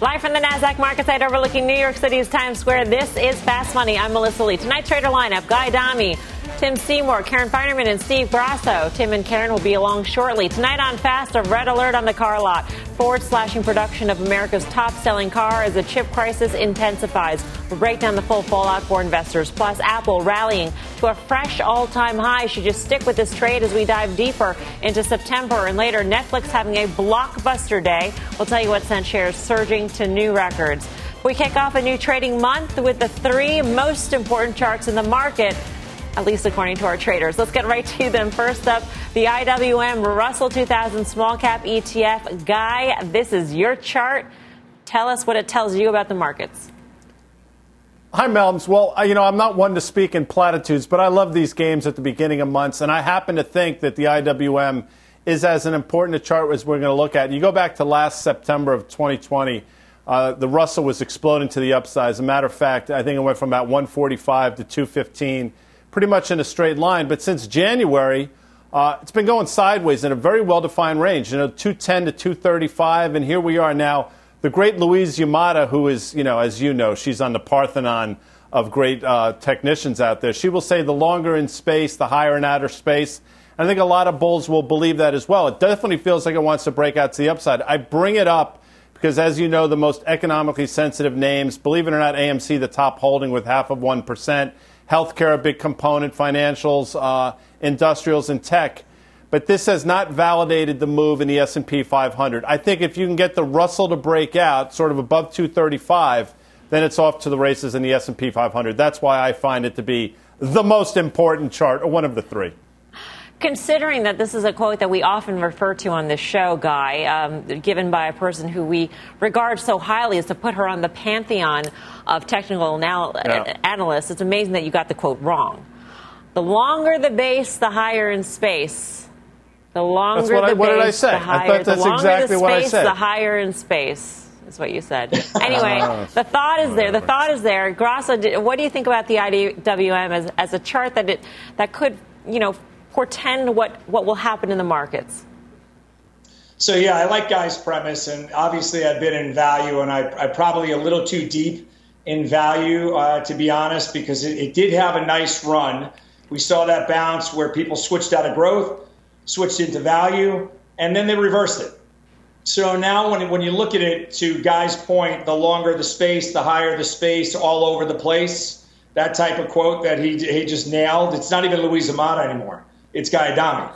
Live from the NASDAQ market site overlooking New York City's Times Square, this is Fast Money. I'm Melissa Lee. Tonight's trader lineup, Guy Adami, Tim Seymour, Karen Finerman, and Steve Grasso. Tim and Karen will be along shortly. Tonight on Fast, a red alert on the car lot. Ford slashing production of America's top selling car as the chip crisis intensifies. We'll break down the full fallout for investors. Plus, Apple rallying to a fresh all time high. Should you stick with this trade as we dive deeper into September and later? Netflix having a blockbuster day. We'll tell you what sent shares surging to new records. We kick off a new trading month with the three most important charts in the market at least according to our traders. Let's get right to them. First up, the IWM Russell 2000 Small Cap ETF. Guy, this is your chart. Tell us what it tells you about the markets. Hi, Melms. Well, you know, I'm not one to speak in platitudes, but I love these games at the beginning of months, and I happen to think that the IWM is as an important a chart as we're going to look at. You go back to last September of 2020, uh, the Russell was exploding to the upside. As a matter of fact, I think it went from about 145 to 215 pretty much in a straight line. But since January, uh, it's been going sideways in a very well defined range, you know, 210 to 235. And here we are now. The great Louise Yamada, who is, you know, as you know, she's on the Parthenon of great uh, technicians out there. She will say the longer in space, the higher in outer space. I think a lot of bulls will believe that as well. It definitely feels like it wants to break out to the upside. I bring it up because, as you know, the most economically sensitive names, believe it or not, AMC, the top holding with half of 1% healthcare a big component, financials, uh, industrials, and tech. But this has not validated the move in the S&P 500. I think if you can get the Russell to break out, sort of above 235, then it's off to the races in the S&P 500. That's why I find it to be the most important chart, or one of the three. Considering that this is a quote that we often refer to on this show, Guy, um, given by a person who we regard so highly as to put her on the pantheon of technical anal- yeah. analysts, it's amazing that you got the quote wrong. The longer the base, the higher in space. The longer the I, base, I say? the higher. I thought that's the longer exactly the space, what I said. The higher in space is what you said. Anyway, the thought is there. The thought is there. Grasso, what do you think about the IWM as, as a chart that it that could, you know, portend what, what will happen in the markets? So yeah, I like Guy's premise, and obviously I've been in value, and I, am probably a little too deep in value uh, to be honest, because it, it, did have a nice run. We saw that bounce where people switched out of growth, switched into value, and then they reversed it. So now, when when you look at it, to Guy's point, the longer the space, the higher the space, all over the place. That type of quote that he he just nailed. It's not even Louise Yamada anymore it's Guy Adami.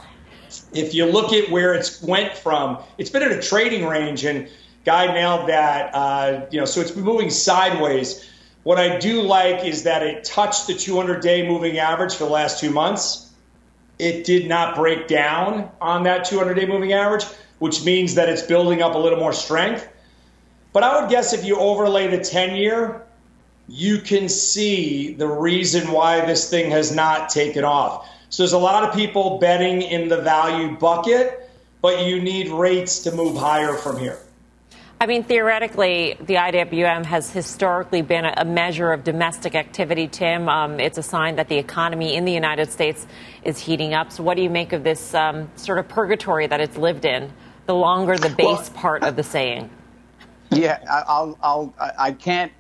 If you look at where it's went from, it's been in a trading range, and Guy nailed that. Uh, you know, so it's been moving sideways. What I do like is that it touched the 200-day moving average for the last two months. It did not break down on that 200-day moving average, which means that it's building up a little more strength. But I would guess if you overlay the 10-year, you can see the reason why this thing has not taken off. So there's a lot of people betting in the value bucket, but you need rates to move higher from here. I mean, theoretically, the IWM has historically been a measure of domestic activity, Tim. Um, it's a sign that the economy in the United States is heating up. So, what do you make of this um, sort of purgatory that it's lived in? The longer the base well, part of the saying. Yeah, I'll, I'll, I can't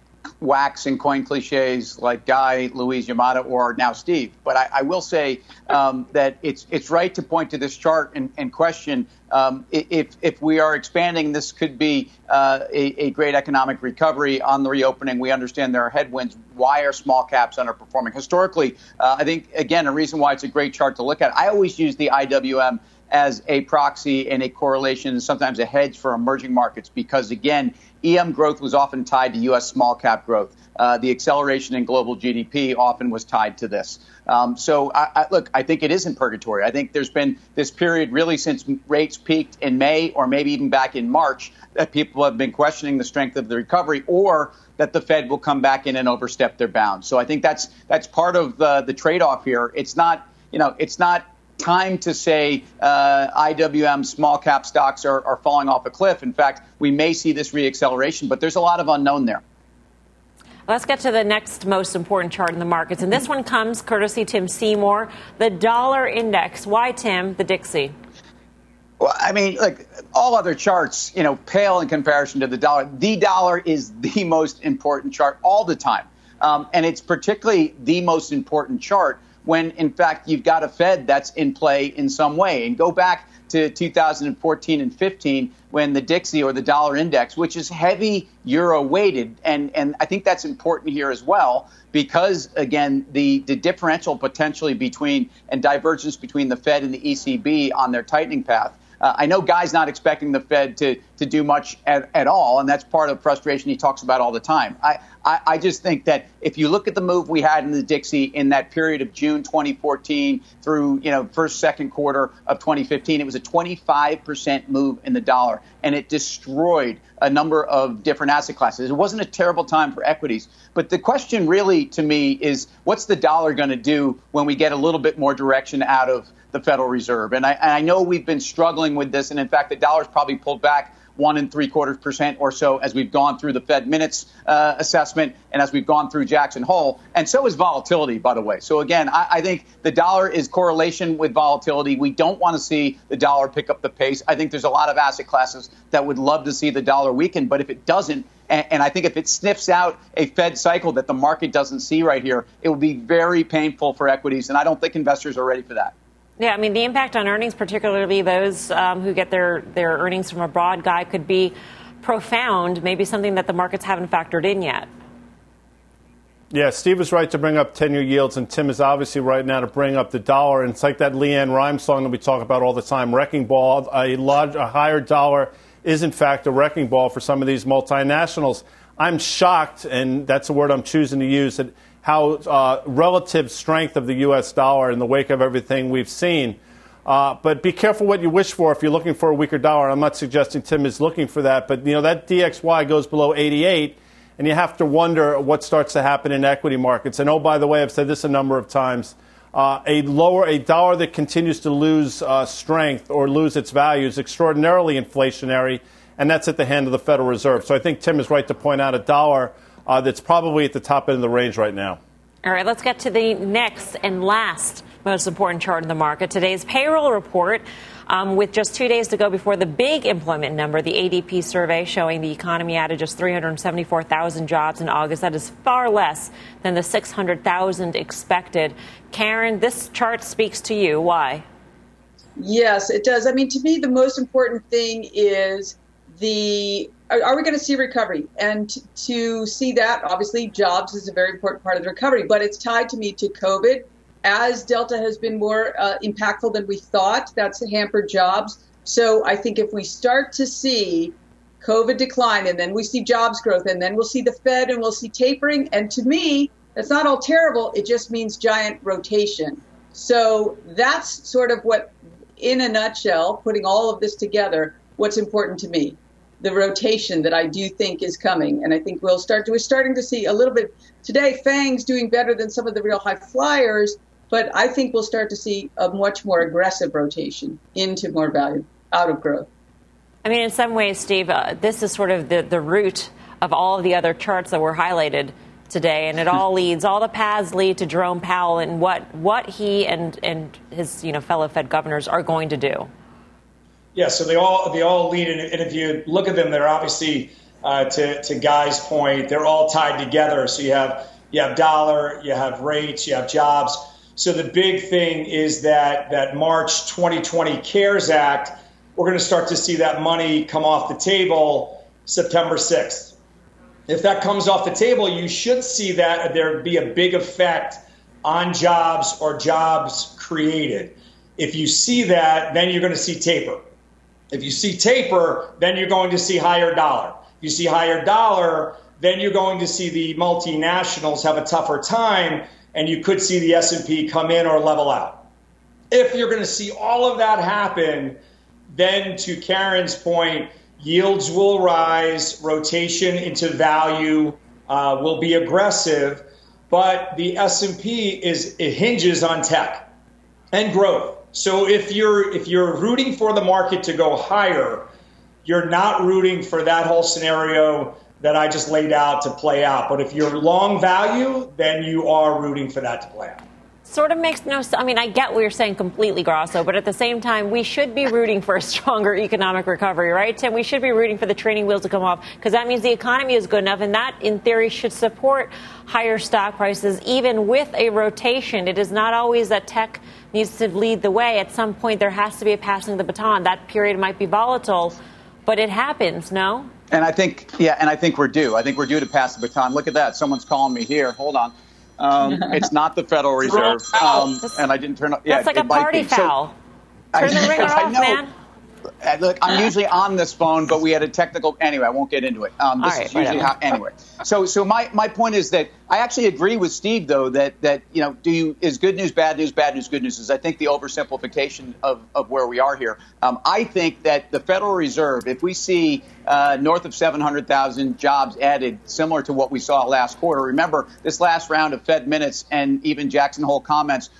wax and coin cliches like Guy, Louise Yamada, or now Steve. But I, I will say um, that it's it's right to point to this chart and, and question um, if if we are expanding. This could be uh, a, a, great economic recovery on the reopening. We understand there are headwinds. Why are small caps underperforming? Historically, uh, I think again a reason why it's a great chart to look at. I always use the IWM as a proxy and a correlation, sometimes a hedge for emerging markets, because again, EM growth was often tied to U.S. small cap growth. Uh, the acceleration in global GDP often was tied to this. Um, so, I, I, look, I think it is in purgatory. I think there's been this period really since rates peaked in May or maybe even back in March that people have been questioning the strength of the recovery or that the Fed will come back in and overstep their bounds. So I think that's that's part of the, the trade-off here. It's not, you know, it's not time to say uh, IWM small cap stocks are, are falling off a cliff. In fact, we may see this reacceleration, but there's a lot of unknown there. Let's get to the next most important chart in the markets. And this one comes courtesy Tim Seymour, the dollar index. Why, Tim, the Dixie? Well, I mean, like all other charts, you know, pale in comparison to the dollar. The dollar is the most important chart all the time. Um, and it's particularly the most important chart when, in fact, you've got a Fed that's in play in some way. And go back to 2014 and 15 when the Dixie or the dollar index, which is heavy euro weighted, and, and I think that's important here as well because, again, the, the differential potentially between and divergence between the Fed and the ECB on their tightening path uh, I know Guy's not expecting the Fed to, to do much at, at all, and that's part of the frustration he talks about all the time. I, I, I just think that if you look at the move we had in the Dixie in that period of June 2014 through you know first second quarter of 2015, it was a 25% move in the dollar, and it destroyed a number of different asset classes. It wasn't a terrible time for equities, but the question really to me is what's the dollar going to do when we get a little bit more direction out of the Federal Reserve. And I, and I know we've been struggling with this, and in fact, the dollar's probably pulled back one and three quarters percent or so as we've gone through the Fed minutes uh, assessment and as we've gone through Jackson Hole. And so is volatility, by the way. So again, I, I think the dollar is correlation with volatility. We don't want to see the dollar pick up the pace. I think there's a lot of asset classes that would love to see the dollar weaken, but if it doesn't, and, and I think if it sniffs out a Fed cycle that the market doesn't see right here, it will be very painful for equities. And I don't think investors are ready for that. Yeah, I mean, the impact on earnings, particularly those um, who get their, their earnings from abroad, guy, could be profound, maybe something that the markets haven't factored in yet. Yeah, Steve is right to bring up 10 year yields, and Tim is obviously right now to bring up the dollar. And it's like that LeAnn Rimes song that we talk about all the time Wrecking Ball. A, large, a higher dollar is, in fact, a wrecking ball for some of these multinationals. I'm shocked, and that's a word I'm choosing to use, that how uh, relative strength of the U.S. dollar in the wake of everything we've seen. Uh, but be careful what you wish for if you're looking for a weaker dollar. I'm not suggesting Tim is looking for that, but you know that DXY goes below 88, and you have to wonder what starts to happen in equity markets. And oh, by the way, I've said this a number of times. Uh, a lower a dollar that continues to lose uh, strength or lose its value is extraordinarily inflationary, and that's at the hand of the Federal Reserve. So I think Tim is right to point out a dollar uh, that's probably at the top end of the range right now. All right, let's get to the next and last most important chart in the market. Today's payroll report, um, with just two days to go before the big employment number, the ADP survey showing the economy added just 374,000 jobs in August. That is far less than the 600,000 expected. Karen, this chart speaks to you. Why? Yes, it does. I mean, to me, the most important thing is the are, are we going to see recovery? And to see that, obviously, jobs is a very important part of the recovery, but it's tied to me to COVID. As Delta has been more uh, impactful than we thought, that's hampered jobs. So I think if we start to see COVID decline and then we see jobs growth and then we'll see the Fed and we'll see tapering, and to me, that's not all terrible. It just means giant rotation. So that's sort of what, in a nutshell, putting all of this together, what's important to me the rotation that I do think is coming. And I think we'll start to, we're starting to see a little bit today, FANG's doing better than some of the real high flyers, but I think we'll start to see a much more aggressive rotation into more value out of growth. I mean, in some ways, Steve, uh, this is sort of the, the root of all of the other charts that were highlighted today, and it all leads, all the paths lead to Jerome Powell and what, what he and, and his you know, fellow Fed governors are going to do. Yeah, so they all they all lead, and if you look at them, they're obviously uh, to to Guy's point, they're all tied together. So you have you have dollar, you have rates, you have jobs. So the big thing is that that March 2020 CARES Act, we're going to start to see that money come off the table September 6th. If that comes off the table, you should see that there be a big effect on jobs or jobs created. If you see that, then you're going to see taper. If you see taper, then you're going to see higher dollar. If you see higher dollar, then you're going to see the multinationals have a tougher time, and you could see the S&P come in or level out. If you're going to see all of that happen, then to Karen's point, yields will rise, rotation into value uh, will be aggressive, but the S&P is it hinges on tech and growth. So if you're if you're rooting for the market to go higher, you're not rooting for that whole scenario that I just laid out to play out. But if you're long value, then you are rooting for that to play out sort of makes no sense. I mean, I get what you're saying completely, Grasso, but at the same time, we should be rooting for a stronger economic recovery, right, Tim? We should be rooting for the training wheels to come off because that means the economy is good enough, and that, in theory, should support higher stock prices, even with a rotation. It is not always that tech needs to lead the way. At some point, there has to be a passing of the baton. That period might be volatile, but it happens, no? And I think, yeah, and I think we're due. I think we're due to pass the baton. Look at that. Someone's calling me here. Hold on. Um, it's not the Federal Reserve, um, and I didn't turn up. Yeah, that's like a party foul. So, Turn I, the ringer off, man. Uh, look, I'm usually on this phone, but we had a technical. Anyway, I won't get into it. Um, this right, is usually how. Anyway, so so my, my point is that I actually agree with Steve though that that you know do you is good news bad news bad news good news is I think the oversimplification of, of where we are here. Um, I think that the Federal Reserve, if we see uh, north of 700,000 jobs added, similar to what we saw last quarter. Remember, this last round of Fed minutes and even Jackson Hole comments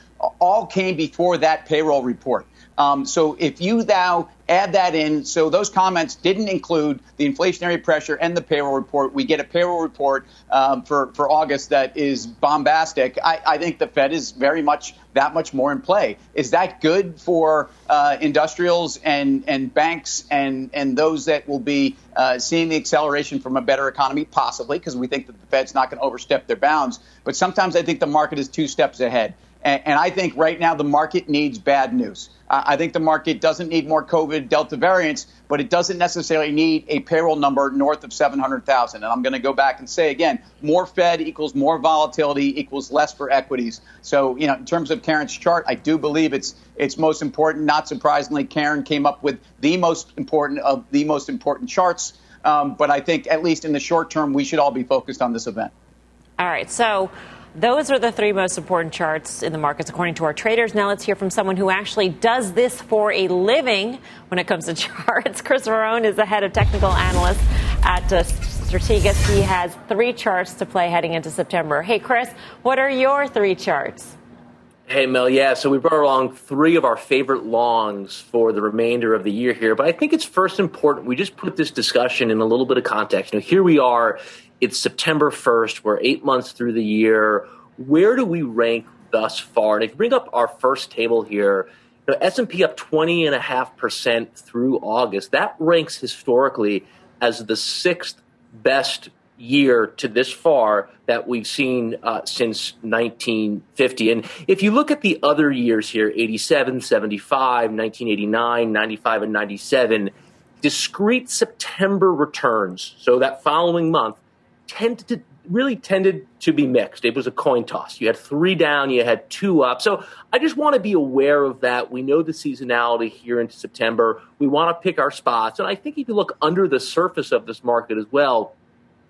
all came before that payroll report. Um, so if you now add that in, so those comments didn't include the inflationary pressure and the payroll report. We get a payroll report um, for, for August that is bombastic. I, I, think the Fed is very much that much more in play. Is that good for uh, industrials and, and banks and, and those that will be uh, seeing the acceleration from a better economy? Possibly, because we think that the Fed's not going to overstep their bounds. But sometimes I think the market is two steps ahead. And, and I think right now the market needs bad news. I think the market doesn't need more COVID Delta variants, but it doesn't necessarily need a payroll number north of 700,000. And I'm going to go back and say again, more Fed equals more volatility equals less for equities. So, you know, in terms of Karen's chart, I do believe it's it's most important. Not surprisingly, Karen came up with the most important of the most important charts. Um, but I think at least in the short term, we should all be focused on this event. All right. So those are the three most important charts in the markets, according to our traders. Now let's hear from someone who actually does this for a living when it comes to charts. Chris Verrone is the head of technical analyst at uh, Strategas. He has three charts to play heading into September. Hey, Chris, what are your three charts? Hey, Mel. Yeah, so we brought along three of our favorite longs for the remainder of the year here. But I think it's first important we just put this discussion in a little bit of context. You know, here we are it's September 1st. We're eight months through the year. Where do we rank thus far? And if you bring up our first table here, you know, S&P up 20.5% through August. That ranks historically as the sixth best year to this far that we've seen uh, since 1950. And if you look at the other years here, 87, 75, 1989, 95, and 97, discrete September returns, so that following month, tended to really tended to be mixed. It was a coin toss. You had three down, you had two up. So I just want to be aware of that. We know the seasonality here into September. We want to pick our spots. And I think if you look under the surface of this market as well,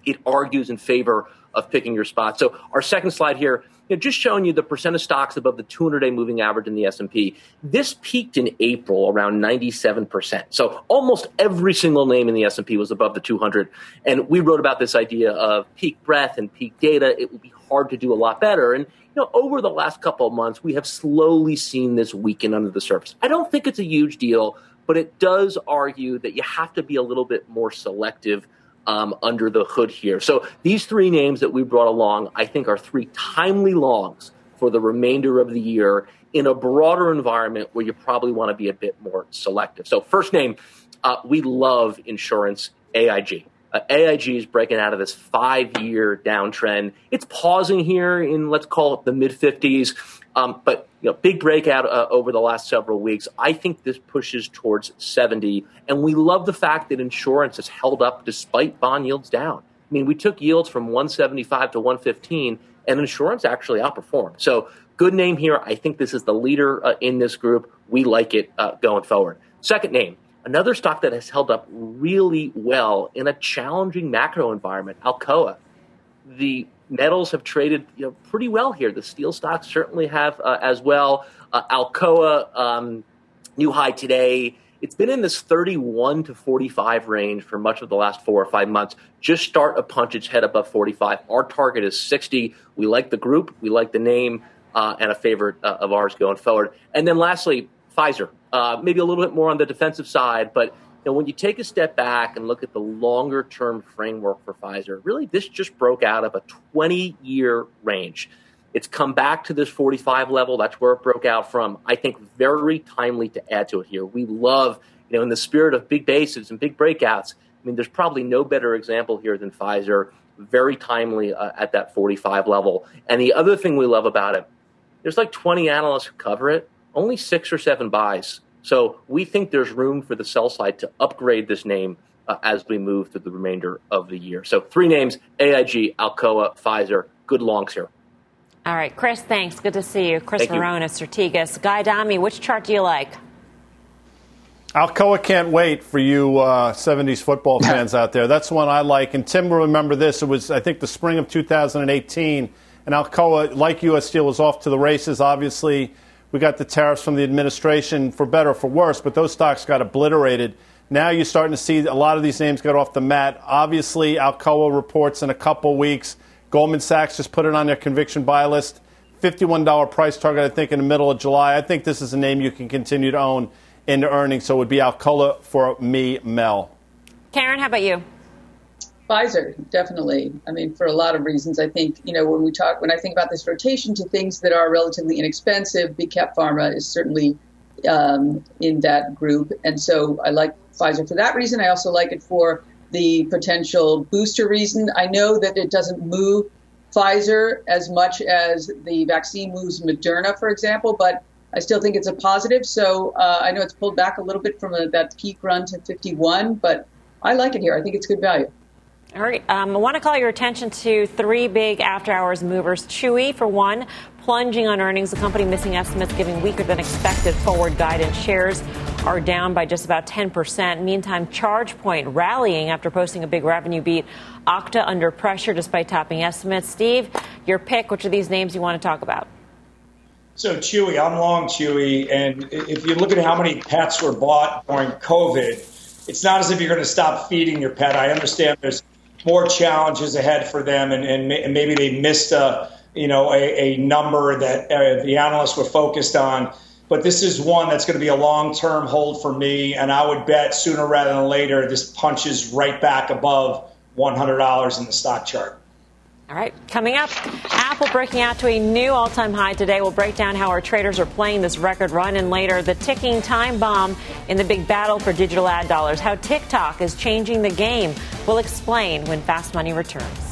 it argues in favor of picking your spot. So our second slide here, you know, just showing you the percent of stocks above the 200-day moving average in the S&P. This peaked in April around 97%. So almost every single name in the S&P was above the 200. And we wrote about this idea of peak breadth and peak data. It would be hard to do a lot better. And you know, over the last couple of months, we have slowly seen this weaken under the surface. I don't think it's a huge deal, but it does argue that you have to be a little bit more selective um, under the hood here. So these three names that we brought along, I think, are three timely longs for the remainder of the year in a broader environment where you probably want to be a bit more selective. So first name, uh, we love insurance, AIG. Uh, AIG is breaking out of this five year downtrend. It's pausing here in, let's call it the mid 50s. Um, but you know, big breakout uh, over the last several weeks. I think this pushes towards 70, and we love the fact that insurance has held up despite bond yields down. I mean, we took yields from 175 to 115. and insurance actually outperformed. So good name here. I think this is the leader uh, in this group. We like it uh, going forward. Second name, another stock that has held up really well in a challenging macro environment, Alcoa. The metals have traded you know, pretty well here. The steel stocks certainly have uh, as well. Uh, Alcoa, um, new high today. It's been in this 31 to 45 range for much of the last four or five months. Just start a punch its head above 45. Our target is 60. We like the group, we like the name, uh, and a favorite uh, of ours going forward. And then lastly, Pfizer. Uh, maybe a little bit more on the defensive side, but know, when you take a step back and look at the longer term framework for Pfizer, really this just broke out of a 20 year range. It's come back to this 45 level. That's where it broke out from. I think very timely to add to it here. We love, you know, in the spirit of big bases and big breakouts. I mean, there's probably no better example here than Pfizer. Very timely uh, at that 45 level. And the other thing we love about it, there's like 20 analysts who cover it, only six or seven buys. So we think there's room for the sell side to upgrade this name uh, as we move through the remainder of the year. So three names: AIG, Alcoa, Pfizer. Good longs here. All right, Chris. Thanks. Good to see you, Chris Verrone, Strategas. Guy Adami. which chart do you like? Alcoa can't wait for you uh, 70s football fans out there. That's one I like. And Tim will remember this. It was, I think, the spring of 2018. And Alcoa, like U.S. Steel, was off to the races. Obviously, we got the tariffs from the administration for better or for worse, but those stocks got obliterated. Now you're starting to see a lot of these names get off the mat. Obviously, Alcoa reports in a couple weeks. Goldman Sachs just put it on their conviction buy list. $51 price target, I think, in the middle of July. I think this is a name you can continue to own into earnings, so it would be Alcoa for me, Mel. Karen, how about you? Pfizer, definitely. I mean, for a lot of reasons. I think, you know, when we talk, when I think about this rotation to things that are relatively inexpensive, big cap pharma is certainly um, in that group. And so I like Pfizer for that reason. I also like it for the potential booster reason. I know that it doesn't move Pfizer as much as the vaccine moves Moderna, for example, but I still think it's a positive. So uh, I know it's pulled back a little bit from a, that peak run to 51, but I like it here. I think it's good value. All right. Um, I want to call your attention to three big after hours movers. Chewy, for one, plunging on earnings. The company missing estimates giving weaker than expected forward guidance. Shares are down by just about 10%. Meantime, ChargePoint rallying after posting a big revenue beat. Okta under pressure despite topping estimates. Steve, your pick. Which of these names you want to talk about? So Chewy, I'm long Chewy, and if you look at how many pets were bought during COVID, it's not as if you're going to stop feeding your pet. I understand there's more challenges ahead for them, and, and, maybe they missed a you know a, a number that uh, the analysts were focused on. But this is one that's going to be a long term hold for me, and I would bet sooner rather than later this punches right back above $100 in the stock chart. All right, coming up, Apple breaking out to a new all time high today. We'll break down how our traders are playing this record run, and later, the ticking time bomb in the big battle for digital ad dollars. How TikTok is changing the game. We'll explain when Fast Money returns.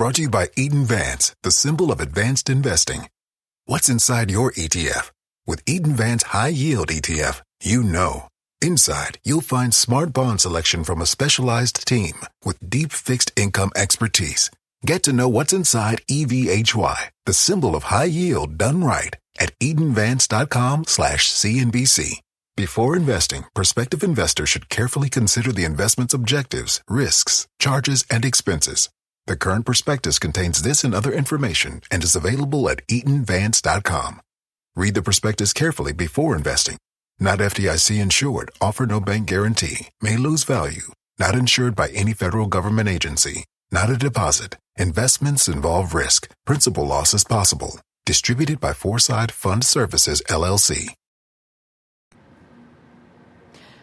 Brought to you by Eaton Vance, the symbol of advanced investing. What's inside your ETF? With Eaton Vance High Yield ETF, you know. Inside, you'll find smart bond selection from a specialized team with deep fixed income expertise. Get to know what's inside EVHY, the symbol of high yield done right at eatonvance.com slash CNBC. Before investing, prospective investors should carefully consider the investment's objectives, risks, charges, and expenses. The current prospectus contains this and other information and is available at eatonvance.com. Read the prospectus carefully before investing. not FDIC insured, offer no bank guarantee, may lose value, not insured by any federal government agency, not a deposit. Investments involve risk. Principal loss is possible. Distributed by Foreside Fund Services, LLC.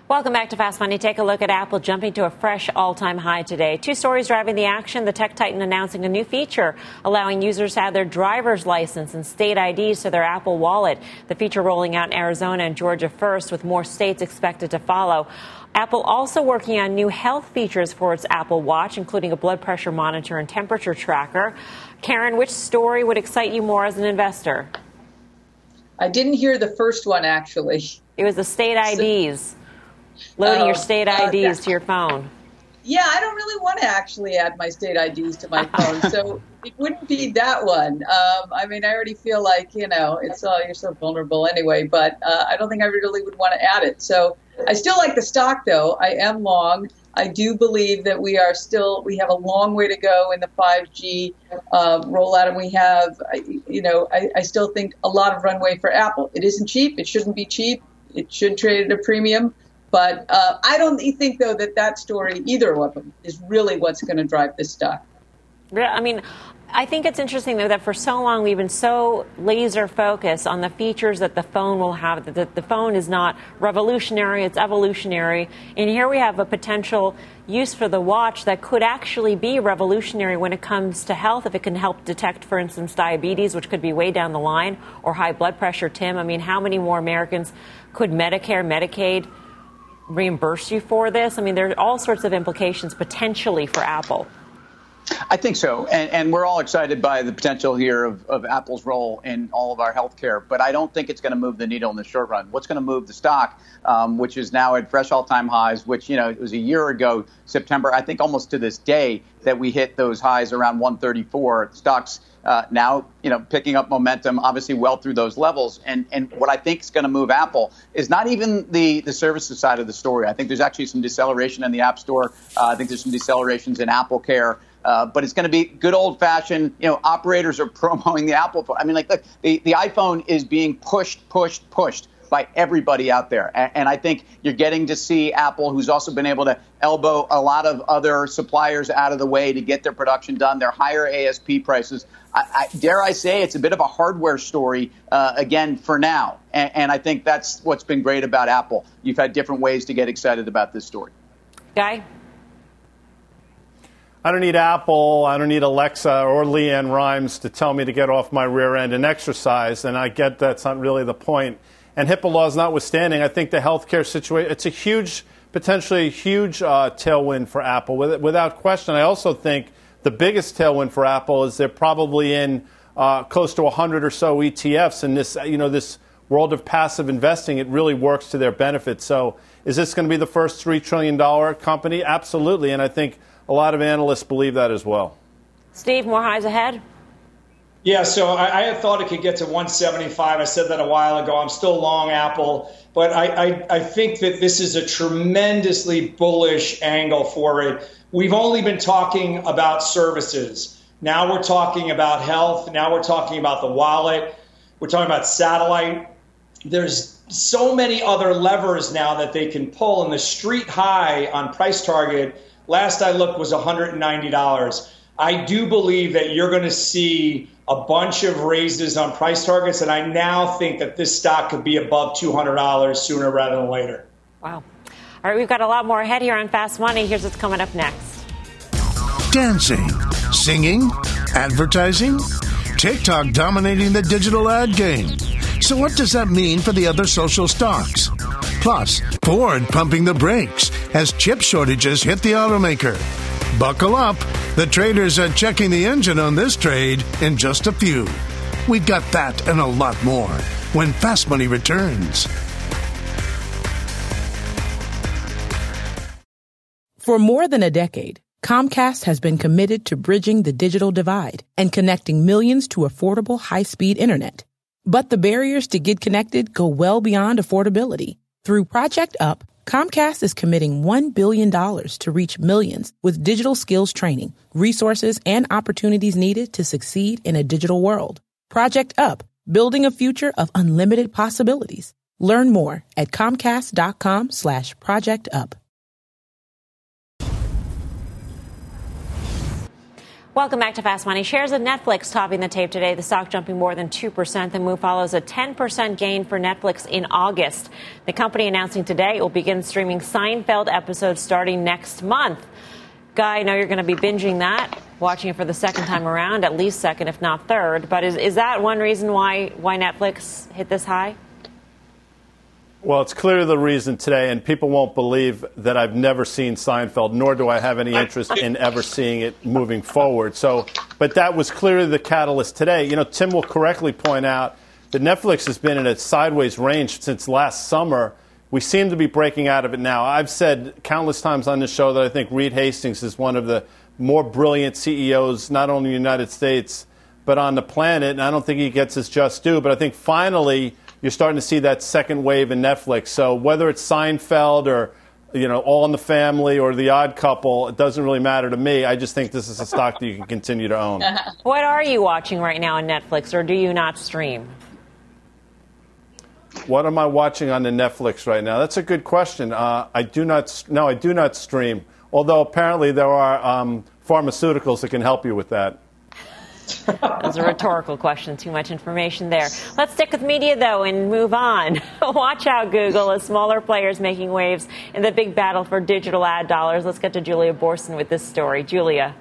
Welcome back to Fast Money. Take a look at Apple jumping to a fresh all time high today. Two stories driving the action. The tech titan announcing a new feature allowing users to add their driver's license and state IDs to their Apple wallet. The feature rolling out in Arizona and Georgia first, with more states expected to follow. Apple also working on new health features for its Apple Watch, including a blood pressure monitor and temperature tracker. Karen, which story would excite you more as an investor? I didn't hear the first one actually. It was the state IDs loading your oh, state IDs to your phone. Yeah, I don't really want to actually add my state IDs to my phone, so it wouldn't be that one. Um, I mean, I already feel like you know it's uh, you're so vulnerable anyway, but uh, I don't think I really would want to add it. So I still like the stock though. I am long. I do believe that we are still we have a long way to go in the 5G uh, rollout, and we have you know I, I still think a lot of runway for Apple. It isn't cheap. It shouldn't be cheap. It should trade at a premium. But uh, I don't think, though, that that story, either of them, is really what's going to drive this stock. I mean, I think it's interesting though that for so long we've been so laser focused on the features that the phone will have. That the phone is not revolutionary; it's evolutionary. And here we have a potential use for the watch that could actually be revolutionary when it comes to health. If it can help detect, for instance, diabetes, which could be way down the line, or high blood pressure. Tim, I mean, how many more Americans could Medicare, Medicaid? Reimburse you for this? I mean, there are all sorts of implications potentially for Apple. I think so. And, and, we're all excited by the potential here of, of, Apple's role in all of our healthcare. But I don't think it's going to move the needle in the short run. What's going to move the stock, um, which is now at fresh all time highs, which, you know, it was a year ago, September, I think almost to this day, that we hit those highs around 134. Stocks uh, now, you know, picking up momentum, obviously well through those levels. And and what I think is going to move Apple is not even the the services side of the story. I think there's actually some deceleration in the App Store. Uh, I think there's some decelerations in Apple Care. Uh, but it's going to be good old fashioned, you know, operators are promoting the Apple phone. I mean, like, look, the, the iPhone is being pushed, pushed, pushed by everybody out there. And, and, I think you're getting to see Apple, who's also been able to elbow a lot of other suppliers out of the way to get their production done, their higher ASP prices. I, I, dare I say it's a bit of a hardware story, uh, again, for now. And, and I think that's what's been great about Apple. You've had different ways to get excited about this story. Guy? I don't need Apple, I don't need Alexa or LeAnn Rimes to tell me to get off my rear end and exercise, and I get that's not really the point. And HIPAA laws notwithstanding, I think the healthcare situation, it's a huge, potentially a huge uh, tailwind for Apple, without question. I also think the biggest tailwind for Apple is they're probably in uh, close to 100 or so ETFs, and this, you know, this world of passive investing, it really works to their benefit. So, is this going to be the first $3 trillion company? Absolutely. And I think a lot of analysts believe that as well. Steve, more highs ahead? Yeah, so I, I, had thought it could get to 175. I said that a while ago. I'm still long Apple, but I, I, I think that this is a tremendously bullish angle for it. We've only been talking about services. Now we're talking about health. Now we're talking about the wallet. We're talking about satellite. There's so many other levers now that they can pull, and the street high on price target last I looked was $190. I do believe that you're going to see a bunch of raises on price targets, and I now think that this stock could be above $200 sooner rather than later. Wow. All right, we've got a lot more ahead here on Fast Money. Here's what's coming up next dancing, singing, advertising, TikTok dominating the digital ad game. So, what does that mean for the other social stocks? Plus, Ford pumping the brakes as chip shortages hit the automaker. Buckle up. The traders are checking the engine on this trade in just a few. We've got that and a lot more when Fast Money returns. For more than a decade, Comcast has been committed to bridging the digital divide and connecting millions to affordable high-speed internet. But the barriers to get connected go well beyond affordability. Through Project Up, Comcast is committing $1 billion to reach millions with digital skills training, resources, and opportunities needed to succeed in a digital world. Project Up, building a future of unlimited possibilities. Learn more at comcast.com slash project up. Welcome back to Fast Money. Shares of Netflix topping the tape today. The stock jumping more than 2%. The move follows a 10% gain for Netflix in August. The company announcing today it will begin streaming Seinfeld episodes starting next month. Guy, I know you're going to be binging that, watching it for the second time around, at least second, if not third. But is, is that one reason why, why Netflix hit this high? Well, it's clearly the reason today, and people won't believe that I've never seen Seinfeld, nor do I have any interest in ever seeing it moving forward. So, but that was clearly the catalyst today. You know, Tim will correctly point out that Netflix has been in a sideways range since last summer. We seem to be breaking out of it now. I've said countless times on this show that I think Reed Hastings is one of the more brilliant CEOs, not only in the United States, but on the planet, and I don't think he gets his just due. But I think finally you're starting to see that second wave in Netflix. So whether it's Seinfeld or you know All in the Family or The Odd Couple, it doesn't really matter to me. I just think this is a stock that you can continue to own. What are you watching right now on Netflix, or do you not stream? What am I watching on the Netflix right now? That's a good question. Uh, I do not. No, I do not stream. Although apparently there are um, pharmaceuticals that can help you with that. That was a rhetorical question. Too much information there. Let's stick with media, though, and move on. Watch out, Google, as smaller players making waves in the big battle for digital ad dollars. Let's get to Julia Boorstin with this story. Julia.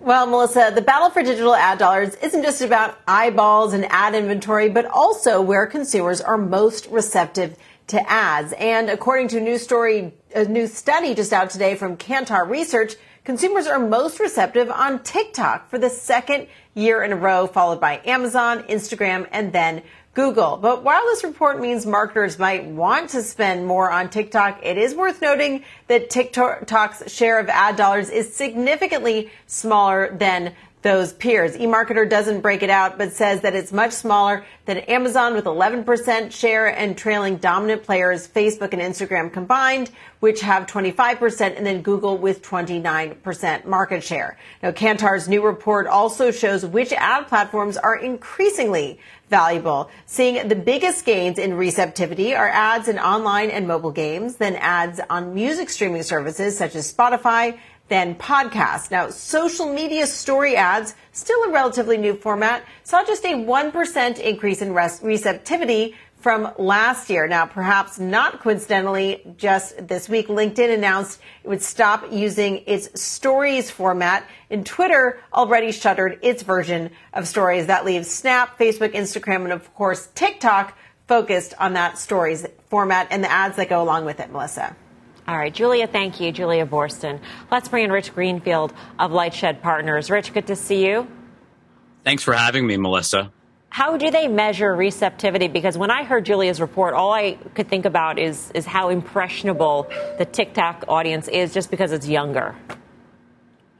Well, Melissa, the battle for digital ad dollars isn't just about eyeballs and ad inventory, but also where consumers are most receptive to ads. And according to a new story, a new study just out today from Kantar Research, consumers are most receptive on TikTok for the second year in a row, followed by Amazon, Instagram, and then Google. But while this report means marketers might want to spend more on TikTok, it is worth noting that TikTok's share of ad dollars is significantly smaller than those peers. eMarketer doesn't break it out, but says that it's much smaller than Amazon with 11% share and trailing dominant players, Facebook and Instagram combined, which have 25%, and then Google with 29% market share. Now, Kantar's new report also shows which ad platforms are increasingly valuable. Seeing the biggest gains in receptivity are ads in online and mobile games, then ads on music streaming services such as Spotify, than podcasts. Now, social media story ads, still a relatively new format, saw just a 1% increase in receptivity from last year. Now, perhaps not coincidentally, just this week, LinkedIn announced it would stop using its stories format, and Twitter already shuttered its version of stories. That leaves Snap, Facebook, Instagram, and of course, TikTok focused on that stories format and the ads that go along with it, Melissa. All right, Julia, thank you. Julia Boorstin. Let's bring in Rich Greenfield of Lightshed Partners. Rich, good to see you. Thanks for having me, Melissa. How do they measure receptivity? Because when I heard Julia's report, all I could think about is, is how impressionable the TikTok audience is just because it's younger.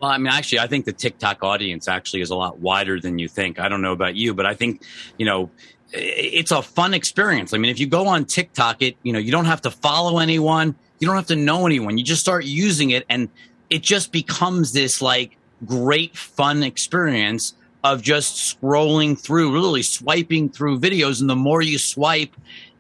Well, I mean, actually, I think the TikTok audience actually is a lot wider than you think. I don't know about you, but I think, you know, it's a fun experience. I mean, if you go on TikTok, it, you know, you don't have to follow anyone you don't have to know anyone. You just start using it and it just becomes this like great fun experience of just scrolling through, really swiping through videos. And the more you swipe,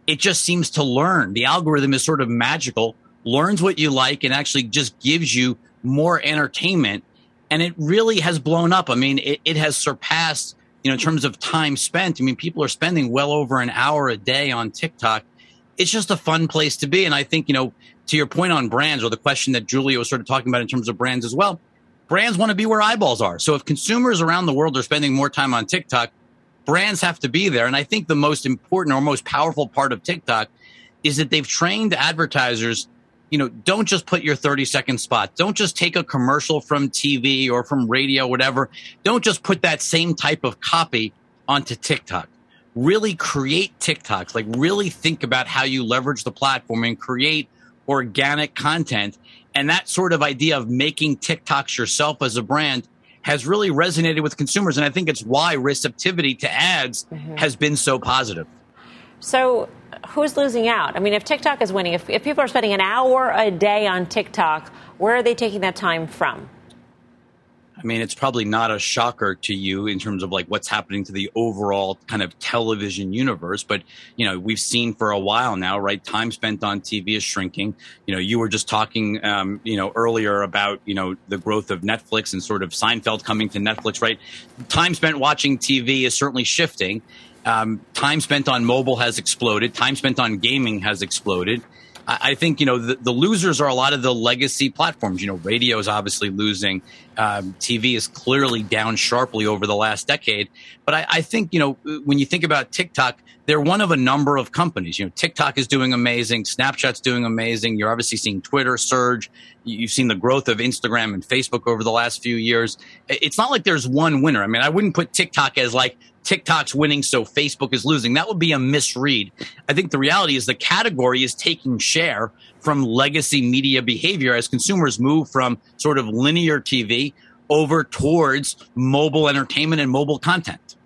it just seems to learn. The algorithm is sort of magical, learns what you like, and actually just gives you more entertainment. And it really has blown up. I mean, it, it has surpassed, you know, in terms of time spent. I mean, people are spending well over an hour a day on TikTok. It's just a fun place to be. And I think, you know, to your point on brands or the question that Julia was sort of talking about in terms of brands as well, brands want to be where eyeballs are. So if consumers around the world are spending more time on TikTok, brands have to be there. And I think the most important or most powerful part of TikTok is that they've trained advertisers, you know, don't just put your 30 second spot. Don't just take a commercial from TV or from radio, whatever. Don't just put that same type of copy onto TikTok. Really create TikToks, like really think about how you leverage the platform and create organic content. And that sort of idea of making TikToks yourself as a brand has really resonated with consumers. And I think it's why receptivity to ads mm-hmm. has been so positive. So, who's losing out? I mean, if TikTok is winning, if, if people are spending an hour a day on TikTok, where are they taking that time from? I mean, it's probably not a shocker to you in terms of like what's happening to the overall kind of television universe. But, you know, we've seen for a while now, right? Time spent on TV is shrinking. You know, you were just talking, um, you know, earlier about, you know, the growth of Netflix and sort of Seinfeld coming to Netflix, right? Time spent watching TV is certainly shifting. Um, time spent on mobile has exploded. Time spent on gaming has exploded. I think you know the, the, losers are a lot of the legacy platforms. You know, radio is obviously losing. Um, TV is clearly down sharply over the last decade. But I, I, think you know when you think about TikTok, they're one of a number of companies. You know, TikTok is doing amazing. Snapchat's doing amazing. You're obviously seeing Twitter surge. You've seen the growth of Instagram and Facebook over the last few years. It's not like there's one winner. I mean, I wouldn't put TikTok as like TikTok's winning, so Facebook is losing. That would be a misread. I think the reality is the category is taking share from legacy media behavior as consumers move from sort of linear TV over towards mobile entertainment and mobile content.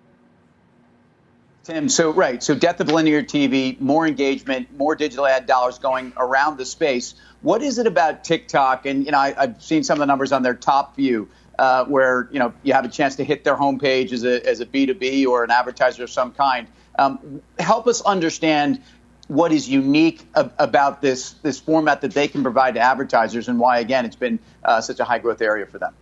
Tim, so right, so death of linear TV, more engagement, more digital ad dollars going around the space. What is it about TikTok? And you know, I, have seen some of the numbers on their top view uh, where you know you have a chance to hit their homepage as a as a B2B or an advertiser of some kind. Um, help us understand what is unique ab- about this this format that they can provide to advertisers and why again it's been uh, such a high growth area for them.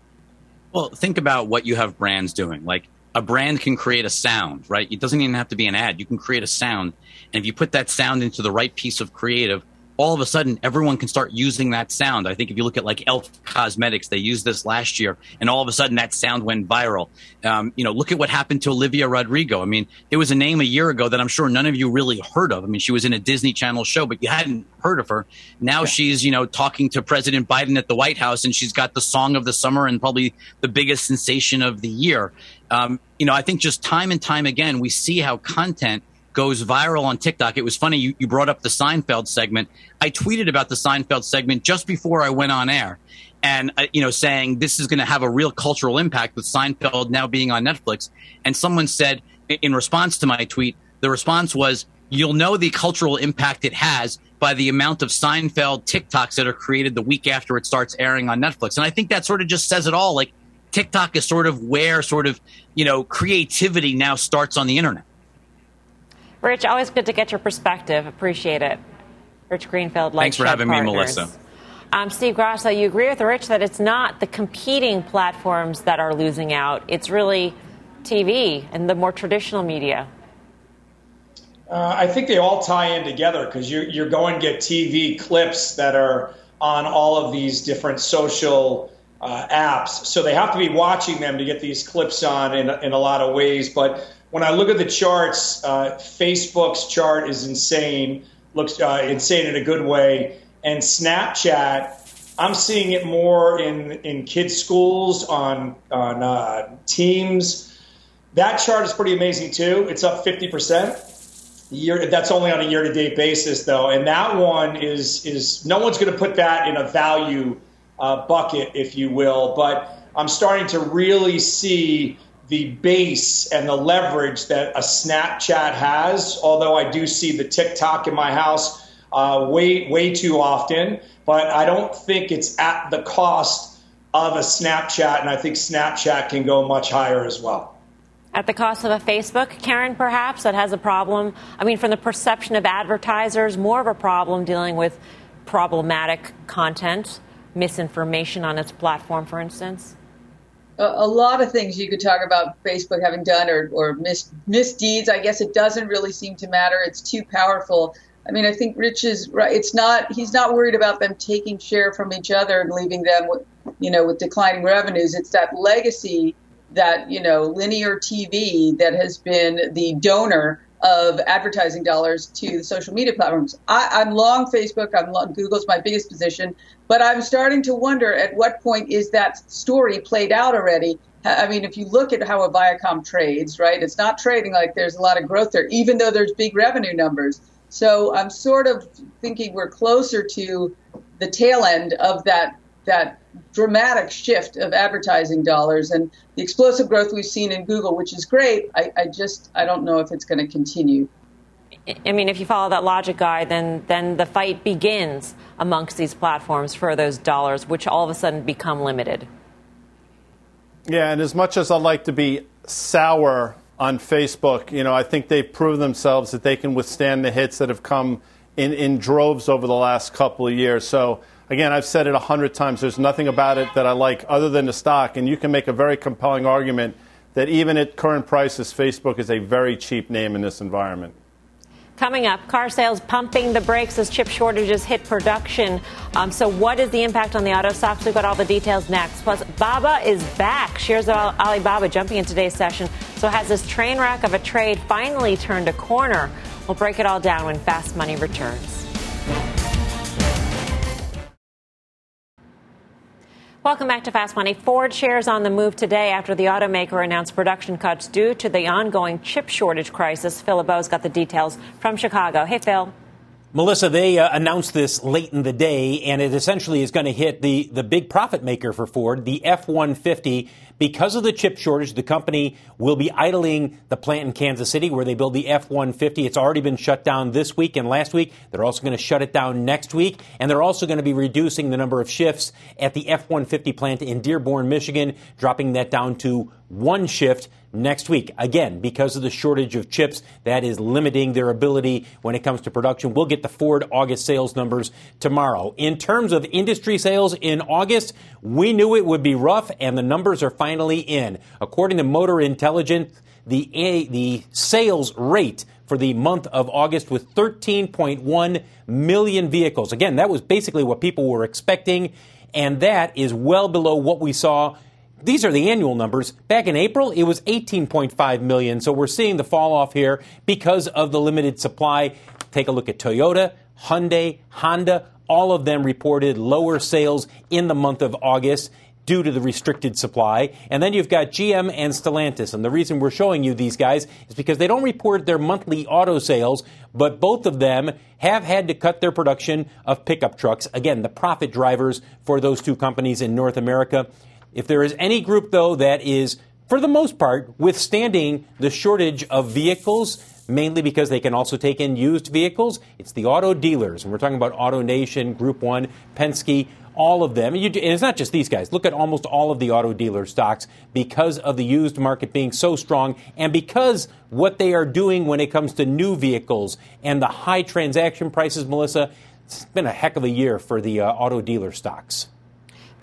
Well, think about what you have brands doing. Like a brand can create a sound, right? It doesn't even have to be an ad. You can create a sound, and if you put that sound into the right piece of creative, all of a sudden everyone can start using that sound. I think if you look at like Elf Cosmetics, they used this last year, and all of a sudden that sound went viral. Um, you know, look at what happened to Olivia Rodrigo. I mean, it was a name a year ago that I'm sure none of you really heard of. I mean, she was in a Disney Channel show, but you hadn't heard of her. Now yeah. she's you know talking to President Biden at the White House, and she's got the song of the summer and probably the biggest sensation of the year. Um, you know, I think just time and time again we see how content goes viral on TikTok. It was funny you, you brought up the Seinfeld segment. I tweeted about the Seinfeld segment just before I went on air, and uh, you know, saying this is going to have a real cultural impact with Seinfeld now being on Netflix. And someone said in response to my tweet, the response was, "You'll know the cultural impact it has." By the amount of Seinfeld TikToks that are created the week after it starts airing on Netflix. And I think that sort of just says it all. Like TikTok is sort of where sort of, you know, creativity now starts on the internet. Rich, always good to get your perspective. Appreciate it. Rich Greenfield, Thanks for having Partners. me, Melissa. Um, Steve Grasso, you agree with Rich that it's not the competing platforms that are losing out. It's really TV and the more traditional media. Uh, I think they all tie in together because you're, you're going to get TV clips that are on all of these different social uh, apps. So they have to be watching them to get these clips on in, in a lot of ways. But when I look at the charts, uh, Facebook's chart is insane, looks uh, insane in a good way. And Snapchat, I'm seeing it more in, in kids' schools, on, on uh, teams. That chart is pretty amazing too. It's up 50%. Year, that's only on a year-to-date basis, though, and that one is is no one's going to put that in a value uh, bucket, if you will. But I'm starting to really see the base and the leverage that a Snapchat has. Although I do see the TikTok in my house uh, way way too often, but I don't think it's at the cost of a Snapchat, and I think Snapchat can go much higher as well. At the cost of a Facebook, Karen, perhaps that has a problem. I mean, from the perception of advertisers, more of a problem dealing with problematic content, misinformation on its platform, for instance a, lot of things you could talk about Facebook having done or, or mis, misdeeds. I guess it doesn't really seem to matter. It's too powerful. I mean, I think Rich is right. It's not. He's not worried about them taking share from each other and leaving them with, you know, with declining revenues. It's that legacy that you know, linear TV that has been the donor of advertising dollars to the social media platforms. I, am long Facebook. I'm long, Google's my biggest position, but I'm starting to wonder at what point is that story played out already? I mean, if you look at how a Viacom trades, right, it's not trading like there's a lot of growth there, even though there's big revenue numbers. So I'm sort of thinking we're closer to the tail end of that that dramatic shift of advertising dollars and the explosive growth we've seen in Google, which is great. I, I just I don't know if it's going to continue. I mean, if you follow that logic guy, then then the fight begins amongst these platforms for those dollars, which all of a sudden become limited. Yeah, and as much as I'd like to be sour on Facebook, you know, I think they've proved themselves that they can withstand the hits that have come in, in droves over the last couple of years. So, again, I've said it a hundred times. There's nothing about it that I like other than the stock, and you can make a very compelling argument that even at current prices, Facebook is a very cheap name in this environment. Coming up, car sales pumping the brakes as chip shortages hit production. Um, so, what is the impact on the auto stocks? We've got all the details next. Plus, Baba is back. Shares of Alibaba jumping in today's session. So, has this train wreck of a trade finally turned a corner? We'll break it all down when Fast Money returns. Welcome back to Fast Money. Ford shares on the move today after the automaker announced production cuts due to the ongoing chip shortage crisis. Phil LeBeau's got the details from Chicago. Hey, Phil. Melissa, they uh, announced this late in the day, and it essentially is going to hit the, the big profit maker for Ford, the F 150. Because of the chip shortage, the company will be idling the plant in Kansas City where they build the F 150. It's already been shut down this week and last week. They're also going to shut it down next week. And they're also going to be reducing the number of shifts at the F 150 plant in Dearborn, Michigan, dropping that down to one shift next week. Again, because of the shortage of chips, that is limiting their ability when it comes to production. We'll get the Ford August sales numbers tomorrow. In terms of industry sales in August, we knew it would be rough, and the numbers are finally in. According to Motor Intelligence, the, the sales rate for the month of August with 13.1 million vehicles. Again, that was basically what people were expecting, and that is well below what we saw these are the annual numbers. Back in April, it was 18.5 million. So we're seeing the fall off here because of the limited supply. Take a look at Toyota, Hyundai, Honda. All of them reported lower sales in the month of August due to the restricted supply. And then you've got GM and Stellantis. And the reason we're showing you these guys is because they don't report their monthly auto sales, but both of them have had to cut their production of pickup trucks. Again, the profit drivers for those two companies in North America. If there is any group, though, that is, for the most part, withstanding the shortage of vehicles, mainly because they can also take in used vehicles, it's the auto dealers. And we're talking about AutoNation, Group One, Penske, all of them. And, it's not just these guys. Look at almost all of the auto dealer stocks because of the used market being so strong and because what they are doing when it comes to new vehicles and the high transaction prices, Melissa, it's been a heck of a year for the uh, auto dealer stocks.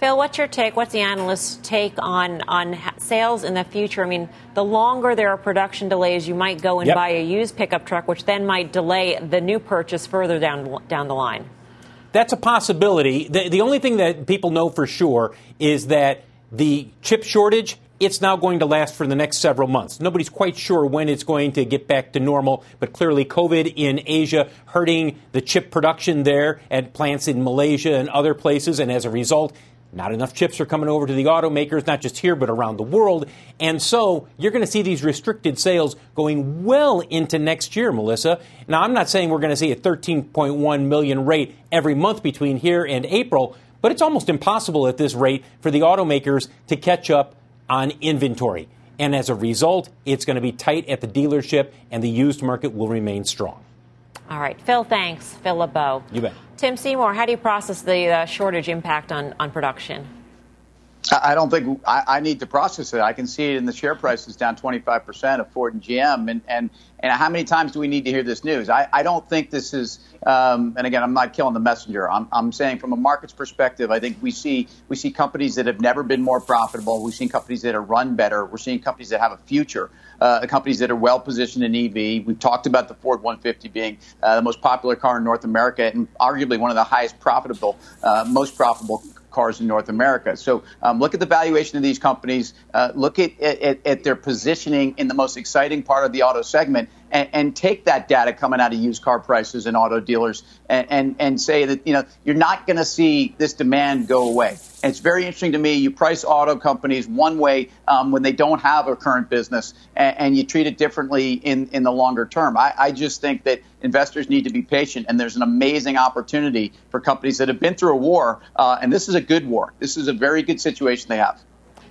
Phil, what's your take? What's the analyst's take on on sales in the future? I mean, the longer there are production delays, you might go and yep. buy a used pickup truck, which then might delay the new purchase further down down the line. That's a possibility. The, the only thing that people know for sure is that the chip shortage it's now going to last for the next several months. Nobody's quite sure when it's going to get back to normal, but clearly COVID in Asia hurting the chip production there at plants in Malaysia and other places, and as a result, not enough chips are coming over to the automakers, not just here, but around the world. And so you're going to see these restricted sales going well into next year, Melissa. Now, I'm not saying we're going to see a 13.1 million rate every month between here and April, but it's almost impossible at this rate for the automakers to catch up on inventory. And as a result, it's going to be tight at the dealership, and the used market will remain strong. All right. Phil, thanks. Phil LeBeau. You bet. Tim Seymour, how do you process the uh, shortage impact on, on production? I don't think I, I, need to process it. I can see it in the share prices down 25% of Ford and GM. And, and, and how many times do we need to hear this news? I, I don't think this is, um, and again, I'm not killing the messenger. I'm, I'm saying from a market's perspective, I think we see, we see companies that have never been more profitable. We've seen companies that are run better. We're seeing companies that have a future. Uh, companies that are well positioned in EV. We've talked about the Ford 150 being uh, the most popular car in North America and arguably one of the highest profitable, uh, most profitable cars in North America. So um, look at the valuation of these companies. Uh, look at, at, at, their positioning in the most exciting part of the auto segment and, and take that data coming out of used car prices and auto dealers and, and, and say that, you know, you're not going to see this demand go away. And it's very interesting to me. You price auto companies one way um, when they don't have a current business, and, and, you treat it differently in, in the longer term. I, I, just think that investors need to be patient, and there's an amazing opportunity for companies that have been through a war, uh, and this is a good war. This is a very good situation they have.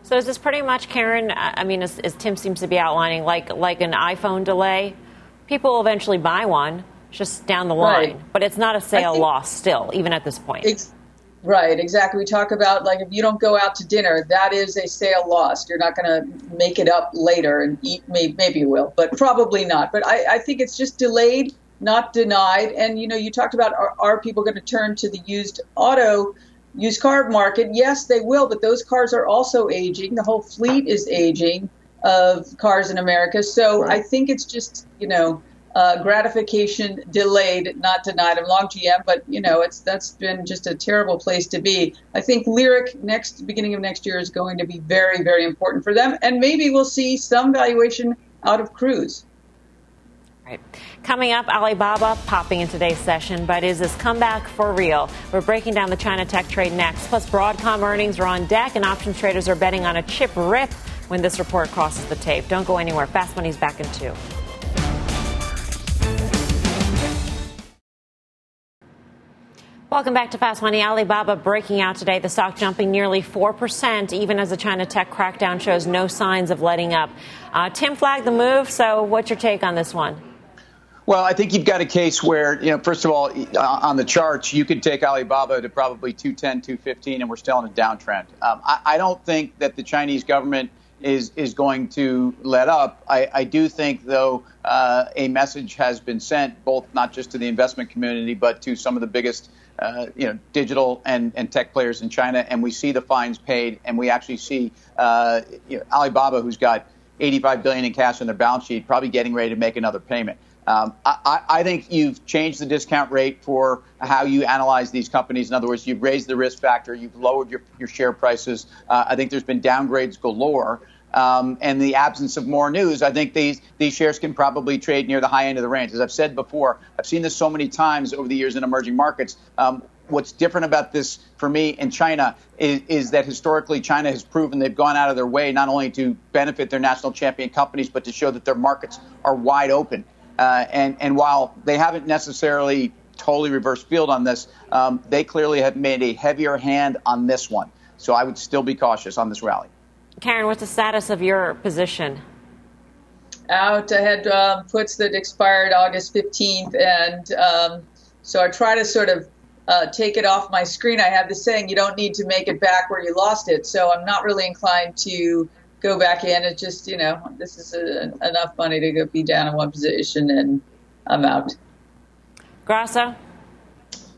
So is this pretty much, Karen? I mean, as, as Tim seems to be outlining, like like an iPhone delay? People will eventually buy one just down the line, right. but it's not a sale think, loss still, even at this point. Ex- Right, exactly. We talk about like if you don't go out to dinner, that is a sale lost. You're not going to make it up later and eat. Maybe, maybe you will, but probably not. But I, I think it's just delayed, not denied. And you know, you talked about are, are people going to turn to the used auto, used car market? Yes, they will. But those cars are also aging. The whole fleet is aging of cars in America. So right. I think it's just you know uh, gratification delayed, not denied. I'm long GM, but you know it's that's been just a terrible place to be. I think Lyriq next beginning of next year is going to be very very important for them, and maybe we'll see some valuation out of Cruise. Right. Coming up, Alibaba popping in today's session, but is this comeback for real? We're breaking down the China tech trade next. Plus, Broadcom earnings are on deck, and options traders are betting on a chip rip when this report crosses the tape. Don't go anywhere. Fast Money's back in two. Welcome back to Fast Money. Alibaba breaking out today. The stock jumping nearly 4%, even as the China tech crackdown shows no signs of letting up. Uh, Tim flagged the move, so what's your take on this one? Well, I think you've got a case where, you know, first of all, uh, on the charts, you could take Alibaba to probably 210, 215, and we're still in a downtrend. Um, I, I don't think that the Chinese government is is going to let up. I, I do think, though, uh, a message has been sent, both not just to the investment community, but to some of the biggest uh, you know, digital and, and tech players in China, and we see the fines paid, and we actually see uh, you know, Alibaba, who's got 85 billion in cash on their balance sheet, probably getting ready to make another payment. Um, I, I, think you've changed the discount rate for how you analyze these companies. In other words, you've raised the risk factor, you've lowered your, your share prices. Uh, I think there's been downgrades galore um, and the absence of more news, I think these these shares can probably trade near the high end of the range. As I've said before, I've seen this so many times over the years in emerging markets. Um, what's different about this for me in China is, is, that historically China has proven they've gone out of their way not only to benefit their national champion companies, but to show that their markets are wide open. Uh, and, and while they haven't necessarily totally reversed field on this, um, they clearly have made a heavier hand on this one. So I would still be cautious on this rally. Karen, what's the status of your position? Out. I had um, puts that expired August 15th, and um, so I try to sort of uh, take it off my screen. I have this saying, you don't need to make it back where you lost it. So I'm not really inclined to go back in. It's just, you know, this is a, enough money to go be down in one position, and I'm out. Grasso?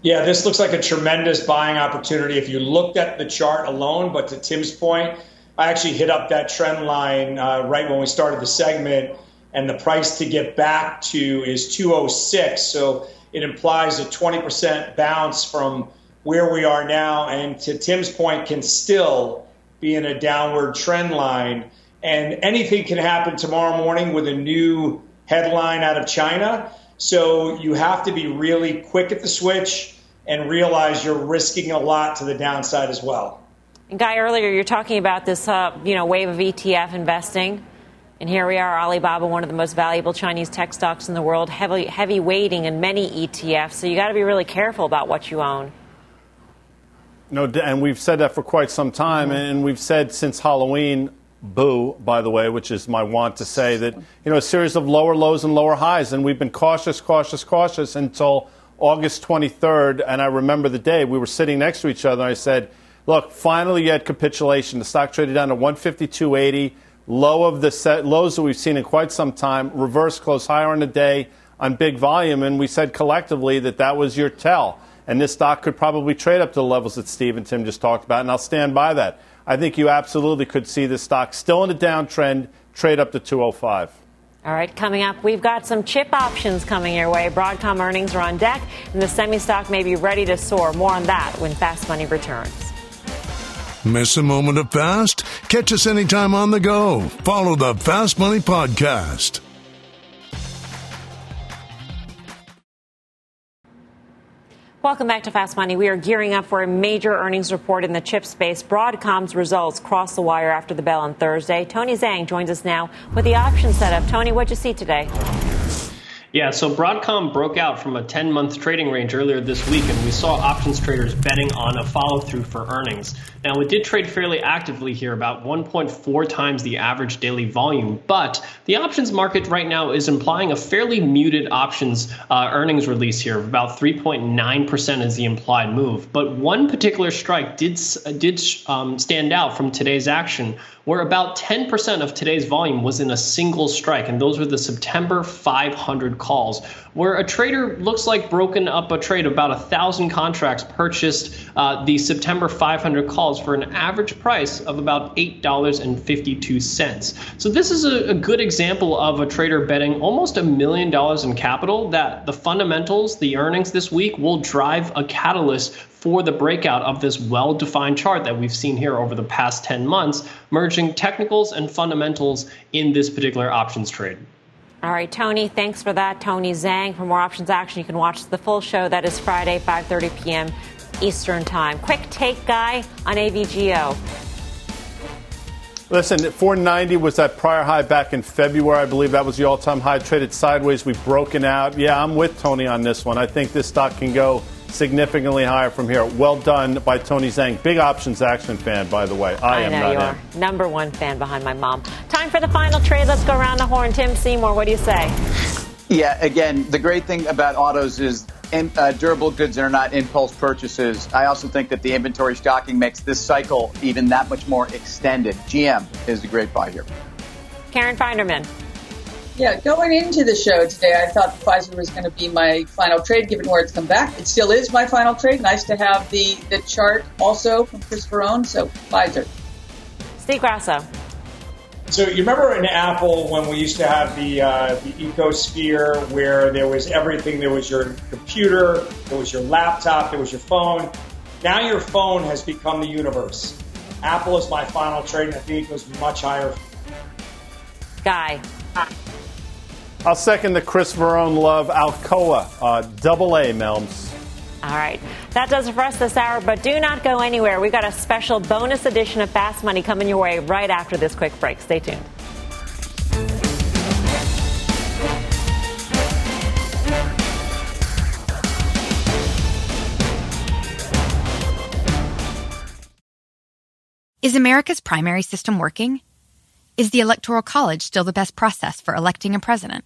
Yeah, this looks like a tremendous buying opportunity if you looked at the chart alone. But to Tim's point, I actually hit up that trend line uh, right when we started the segment, and the price to get back to is 206. So it implies a 20% bounce from where we are now, and to Tim's point, can still be in a downward trend line. And anything can happen tomorrow morning with a new headline out of China. So you have to be really quick at the switch and realize you're risking a lot to the downside as well. Guy, earlier you're talking about this, uh, you know, wave of ETF investing, and here we are, Alibaba, one of the most valuable Chinese tech stocks in the world, heavy heavy weighting in many ETFs. So you got to be really careful about what you own. No, and we've said that for quite some time, mm-hmm. and we've said since Halloween. Boo, by the way, which is my want to say that you know a series of lower lows and lower highs, and we've been cautious, cautious, cautious until August 23rd. And I remember the day we were sitting next to each other. and I said, Look, finally you had capitulation. The stock traded down to 152.80, low of the set, lows that we've seen in quite some time. Reverse close higher on the day on big volume, and we said collectively that that was your tell. And this stock could probably trade up to the levels that Steve and Tim just talked about, and I'll stand by that. I think you absolutely could see this stock still in a downtrend, trade up to 205. All right, coming up, we've got some chip options coming your way. Broadcom earnings are on deck, and the semi stock may be ready to soar. More on that when Fast Money returns. Miss a moment of fast? Catch us anytime on the go. Follow the Fast Money Podcast. Welcome back to Fast Money. We are gearing up for a major earnings report in the chip space. Broadcom's results cross the wire after the bell on Thursday. Tony Zhang joins us now with the option setup. Tony, what'd you see today? Yeah, so Broadcom broke out from a 10 month trading range earlier this week, and we saw options traders betting on a follow through for earnings. Now, it did trade fairly actively here, about 1.4 times the average daily volume, but the options market right now is implying a fairly muted options uh, earnings release here about 3.9% is the implied move. But one particular strike did, did um, stand out from today's action where about 10% of today's volume was in a single strike, and those were the September 500 calls, where a trader looks like broken up a trade about a thousand contracts purchased uh, the September 500 calls for an average price of about $8.52. So this is a, a good example of a trader betting almost a million dollars in capital that the fundamentals, the earnings this week will drive a catalyst for the breakout of this well defined chart that we've seen here over the past 10 months, merging technicals and fundamentals in this particular options trade. All right, Tony, thanks for that. Tony Zhang. For more options action, you can watch the full show. That is Friday, 5.30 p.m. Eastern Time. Quick take, Guy, on AVGO. Listen, 490 was that prior high back in February. I believe that was the all time high. Traded sideways. We've broken out. Yeah, I'm with Tony on this one. I think this stock can go significantly higher from here. Well done by Tony Zhang. Big options action fan, by the way. I, I am know not you him. are. Number one fan behind my mom. Time for the final trade. Let's go around the horn. Tim Seymour, what do you say? Yeah, again, the great thing about autos is in, uh, durable goods are not impulse purchases. I also think that the inventory stocking makes this cycle even that much more extended. GM is a great buy here. Karen Finerman. Yeah, going into the show today, I thought Pfizer was going to be my final trade, given where it's come back. It still is my final trade. Nice to have the, the chart also from Chris Verrone. So Pfizer. Steve Grasso. So you remember in Apple when we used to have the uh, the ecosphere where there was everything. There was your computer, there was your laptop, there was your phone. Now your phone has become the universe. Apple is my final trade, and I think it goes much higher. Guy. I'll second the Chris Verrone love Alcoa, uh, double A, Melms. All right. That does it for us this hour, but do not go anywhere. We've got a special bonus edition of Fast Money coming your way right after this quick break. Stay tuned. Is America's primary system working? Is the Electoral College still the best process for electing a president?